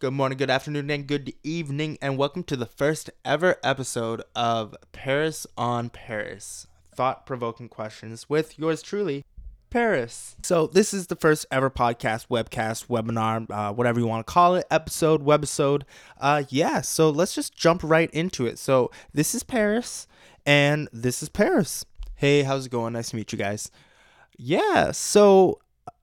Good morning, good afternoon, and good evening, and welcome to the first ever episode of Parris on Parris thought provoking questions with yours truly, Parris. So, this is the first ever podcast, webcast, webinar, uh, whatever you want to call it, episode, webisode. Uh, yeah, so let's just jump right into it. So, this is Parris, and this is Parris. Hey, how's it going? Nice to meet you guys. Yeah, so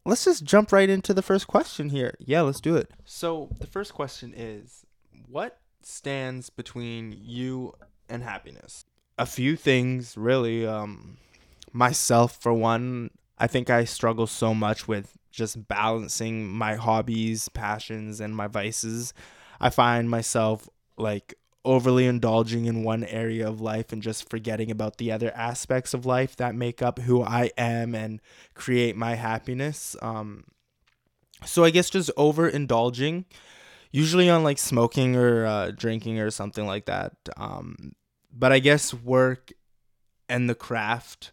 let's just jump right into the first question here. Yeah, let's do it. So, the first question is what stands between you and happiness? A few things, really. Um, myself, for one, I think I struggle so much with just balancing my hobbies, passions, and my vices. I find myself like overly indulging in one area of life and just forgetting about the other aspects of life that make up who I am and create my happiness. Um, so I guess just overindulging, usually on like smoking or uh, drinking or something like that. Um, but I guess work and the craft.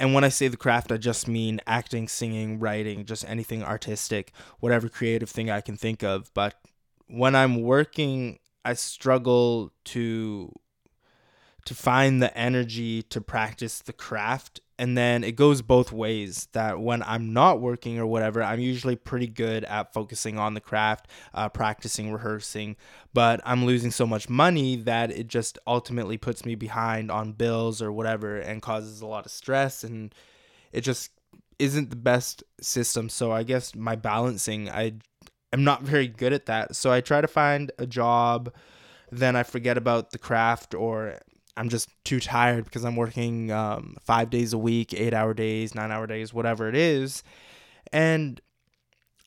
And when I say the craft, I just mean acting, singing, writing, just anything artistic, whatever creative thing I can think of. But when I'm working I struggle to to find the energy to practice the craft. And then it goes both ways that when i'm not working or whatever i'm usually pretty good at focusing on the craft uh, practicing rehearsing. But i'm losing so much money that it just ultimately puts me behind on bills or whatever and causes a lot of stress. And it just isn't the best system. So i guess my balancing i I'm not very good at that. So I try to find a job, then I forget about the craft, or I'm just too tired because I'm working um, five days a week, eight hour days, nine hour days, whatever it is. And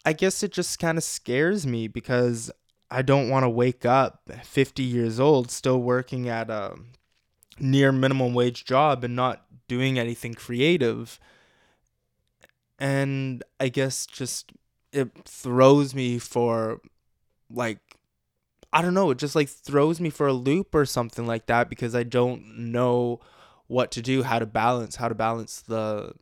I guess it just kind of scares me because I don't want to wake up 50 years old still working at a near minimum wage job and not doing anything creative. And I guess just it throws me for like I don't know, it just like throws me for a loop or something like that because I don't know what to do, how to balance, how to balance the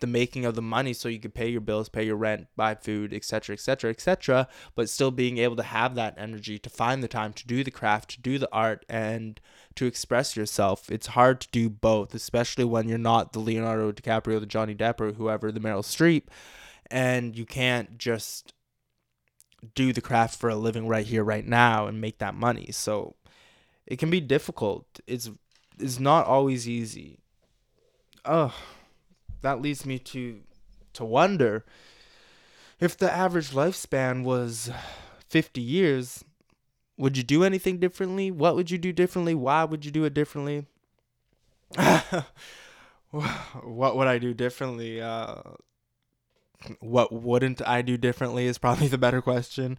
the making of the money so you could pay your bills, pay your rent, buy food, etc., etc., etc., but still being able to have that energy to find the time to do the craft, to do the art and to express yourself. It's hard to do both, especially when you're not the Leonardo DiCaprio, the Johnny Depp or whoever, the Meryl Streep and you can't just do the craft for a living right here right now and make that money. So it can be difficult. It's it's not always easy. Oh that leads me to to wonder if the average lifespan was 50 years would you do anything differently? What would you do differently? Why would you do it differently? What would i do differently? Uh what wouldn't I do differently is probably the better question.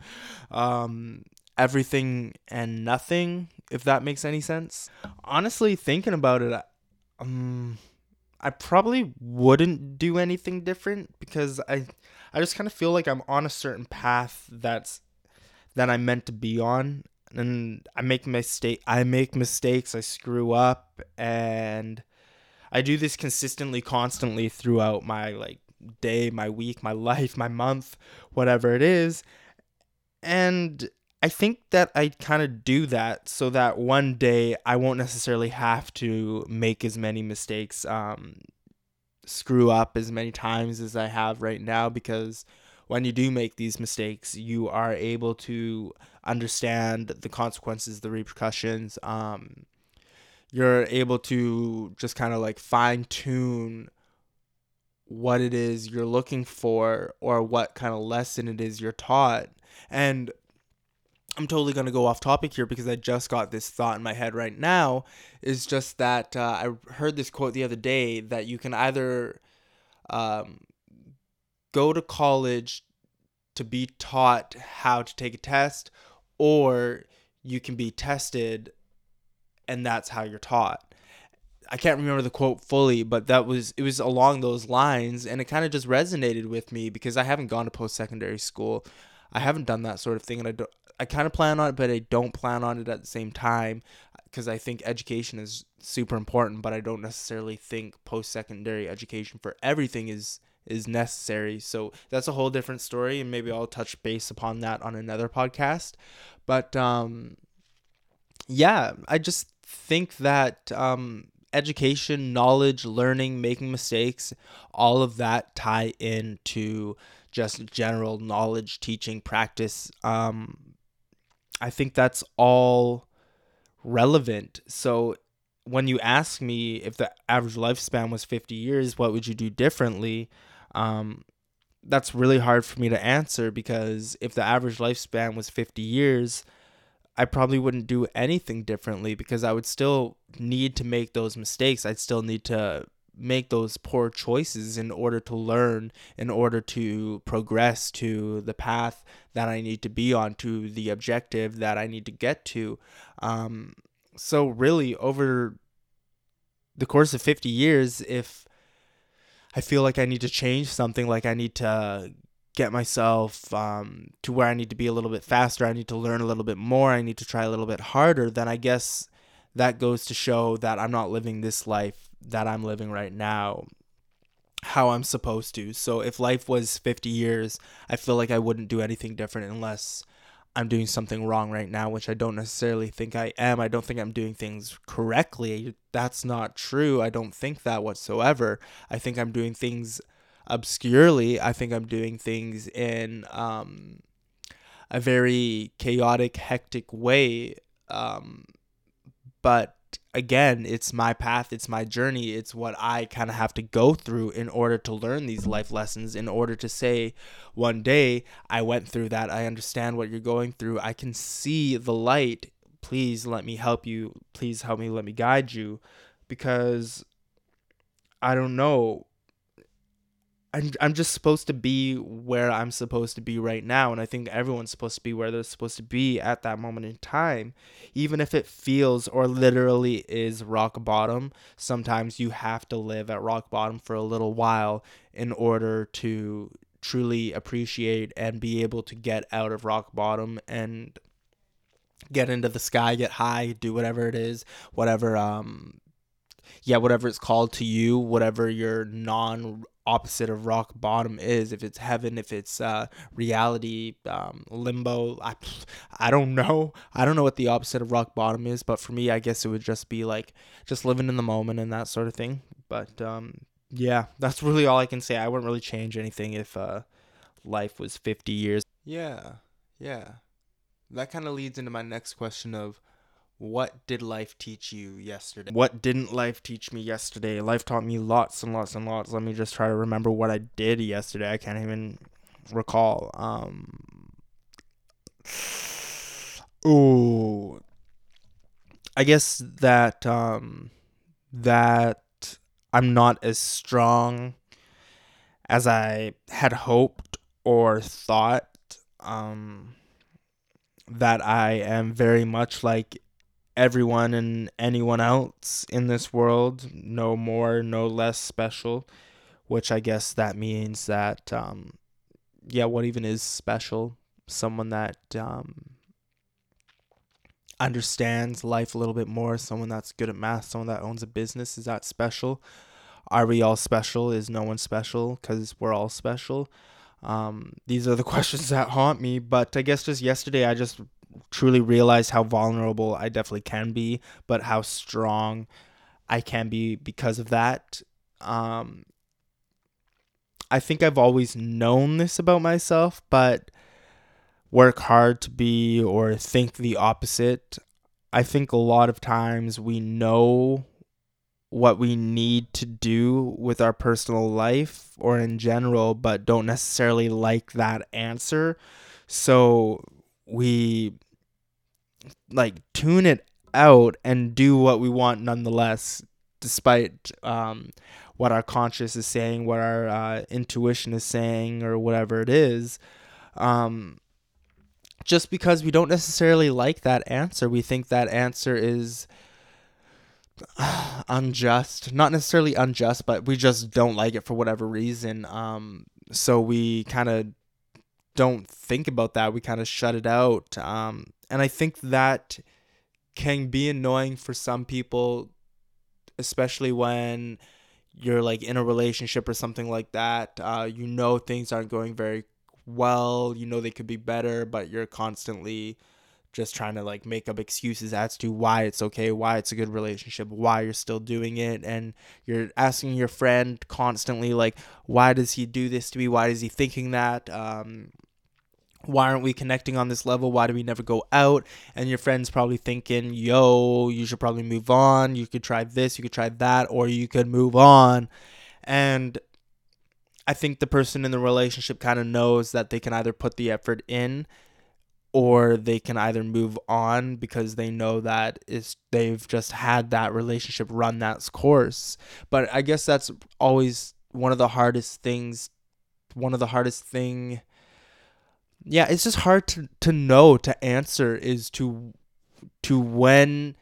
Um, everything and nothing, if that makes any sense. Honestly, thinking about it, um, I probably wouldn't do anything different because I, I just kind of feel like I'm on a certain path that's that I'm meant to be on, and I make mistake. I make mistakes. I screw up, and I do this consistently, constantly throughout my like day, my week, my life, my month, whatever it is. And I think that I kind of do that so that one day I won't necessarily have to make as many mistakes, um, screw up as many times as I have right now because when you do make these mistakes, you are able to understand the consequences, the repercussions. Um, you're able to just kind of like fine tune what it is you're looking for or what kind of lesson it is you're taught. And I'm totally going to go off topic here because I just got this thought in my head right now. Is just that uh, I heard this quote the other day that you can either um, go to college to be taught how to take a test, or you can be tested and that's how you're taught. I can't remember the quote fully, but that was it was along those lines, and it kind of just resonated with me because I haven't gone to post secondary school. I haven't done that sort of thing, and I don't. I kind of plan on it, but I don't plan on it at the same time because I think education is super important, but I don't necessarily think post secondary education for everything is is necessary. So that's a whole different story, and maybe I'll touch base upon that on another podcast. But um, yeah, I just think that um, education, knowledge, learning, making mistakes, all of that tie into just general knowledge, teaching, practice. Um, I think that's all relevant. So when you ask me if the average lifespan was 50 years, what would you do differently? Um, that's really hard for me to answer because if the average lifespan was 50 years, I probably wouldn't do anything differently because I would still need to make those mistakes. I'd still need to make those poor choices in order to learn, in order to progress to the path that I need to be on, to the objective that I need to get to. Um, so, really, over the course of 50 years, if I feel like I need to change something, like I need to get myself um, to where I need to be a little bit faster, I need to learn a little bit more, I need to try a little bit harder, then I guess that goes to show that I'm not living this life that I'm living right now how I'm supposed to. So if life was 50 years, I feel like I wouldn't do anything different unless I'm doing something wrong right now, which I don't necessarily think I am. I don't think I'm doing things correctly. That's not true. I don't think that whatsoever. I think I'm doing things obscurely. I think I'm doing things in um, a very chaotic, hectic way. Um, but again, it's my path, it's my journey, it's what I kind of have to go through in order to learn these life lessons, in order to say, one day I went through that, I understand what you're going through, I can see the light. Please let me help you. Please help me, let me guide you. Because I don't know. I'm I'm just supposed to be where I'm supposed to be right now and I think everyone's supposed to be where they're supposed to be at that moment in time. Even if it feels or literally is rock bottom sometimes you have to live at rock bottom for a little while in order to truly appreciate and be able to get out of rock bottom and get into the sky get high do whatever it is whatever um yeah, whatever it's called to you, whatever your non opposite of rock bottom is if it's heaven if it's uh reality um limbo i i don't know. I don't know what the opposite of rock bottom is but for me i guess it would just be like just living in the moment and that sort of thing. But um yeah that's really all i can say. I wouldn't really change anything if uh life was 50 years. Yeah yeah. That kind of leads into my next question of what did life teach you yesterday? What didn't life teach me yesterday? Life taught me lots and lots and lots. Let me just try to remember what I did yesterday. I can't even recall. Um Ooh. I guess that um that I'm not as strong as I had hoped or thought um that I am very much like everyone and anyone else in this world, no more, no less special, which I guess that means that, um, yeah, what even is special? Someone that um, understands life a little bit more, someone that's good at math, someone that owns a business, is that special? Are we all special? Is no one special? Because we're all special. Um, these are the questions that haunt me. But I guess just yesterday, I just truly realized how vulnerable I definitely can be, but how strong I can be because of that. Um, I think I've always known this about myself, but work hard to be or think the opposite. I think a lot of times we know what we need to do with our personal life or in general, but don't necessarily like that answer. So we like tune it out and do what we want nonetheless despite um, what our conscious is saying what our uh, intuition is saying or whatever it is um, just because we don't necessarily like that answer. We think that answer is unjust not necessarily unjust but we just don't like it for whatever reason. Um, so we kind of don't think about that. We kind of shut it out. Um, and I think that can be annoying for some people, especially when you're like in a relationship or something like that. Uh, you know things aren't going very well. You know they could be better, but you're constantly just trying to like make up excuses as to why it's okay, why it's a good relationship, why you're still doing it, and you're asking your friend constantly like, why does he do this to me? Why is he thinking that? Um, why aren't we connecting on this level? Why do we never go out? And your friend's probably thinking, yo, you should probably move on. You could try this, you could try that, or you could move on. And I think the person in the relationship kind of knows that they can either put the effort in or they can either move on because they know that it's they've just had that relationship run that course. But I guess that's always one of the hardest things one of the hardest thing yeah, it's just hard to, to know to answer is to to when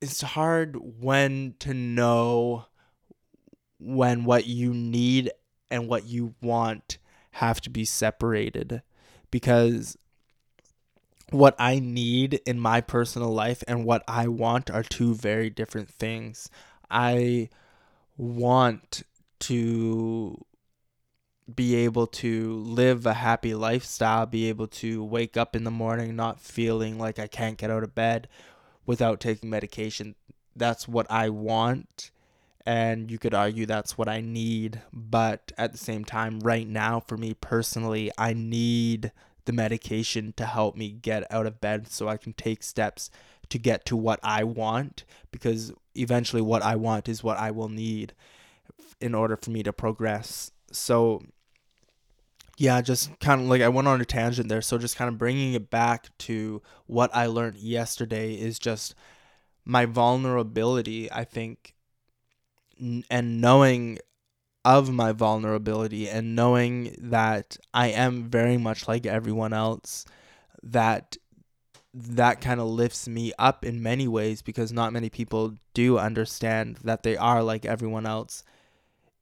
it's hard when to know when what you need and what you want have to be separated because what I need in my personal life and what I want are two very different things. I want to be able to live a happy lifestyle, be able to wake up in the morning not feeling like I can't get out of bed without taking medication. That's what I want. And you could argue that's what I need. But at the same time, right now, for me personally, I need the medication to help me get out of bed so I can take steps to get to what I want because eventually what I want is what I will need in order for me to progress. So yeah, just kind of like I went on a tangent there. So just kind of bringing it back to what I learned yesterday is just my vulnerability, I think, and knowing of my vulnerability and knowing that I am very much like everyone else, that that kind of lifts me up in many ways because not many people do understand that they are like everyone else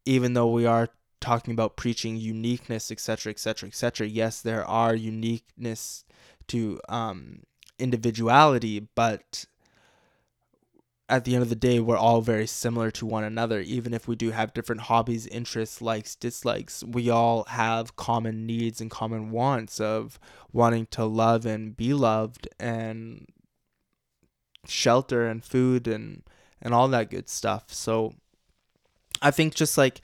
even though we are talking about preaching uniqueness, etc., etc., etc. Yes, there are uniqueness to um, individuality, but at the end of the day, we're all very similar to one another. Even if we do have different hobbies, interests, likes, dislikes, we all have common needs and common wants of wanting to love and be loved and shelter and food and and all that good stuff. So I think just like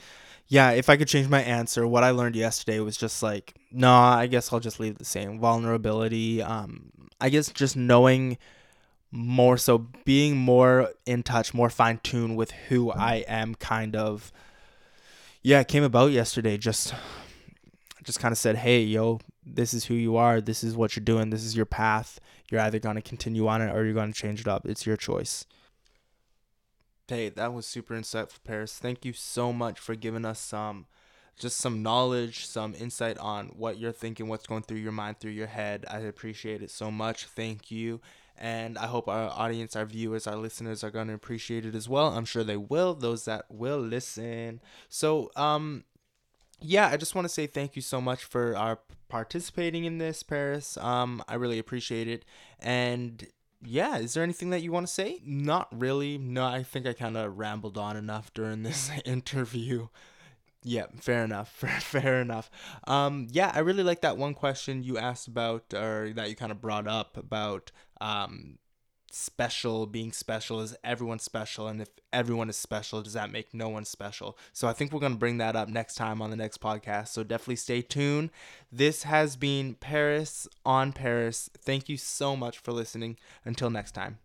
yeah, if I could change my answer, what I learned yesterday was just like, no, I guess I'll just leave the same. Vulnerability. Um, I guess just knowing more so being more in touch, more fine tuned with who I am kind of yeah, it came about yesterday. Just just kind of said, Hey, yo, this is who you are, this is what you're doing, this is your path. You're either gonna continue on it or you're gonna change it up. It's your choice. Hey, that was super insightful, Parris. Thank you so much for giving us some, just some knowledge, some insight on what you're thinking, what's going through your mind, through your head. I appreciate it so much. Thank you. And I hope our audience, our viewers, our listeners are going to appreciate it as well. I'm sure they will, those that will listen. So, um, yeah, I just want to say thank you so much for our participating in this, Parris. Um, I really appreciate it. And yeah, is there anything that you want to say? Not really. No, I think I kind of rambled on enough during this interview. Yeah, fair enough. fair enough. Um, yeah, I really like that one question you asked about, or that you kind of brought up about um, special being special is everyone special and if everyone is special does that make no one special so i think we're going to bring that up next time on the next podcast so definitely stay tuned this has been parris on parris thank you so much for listening until next time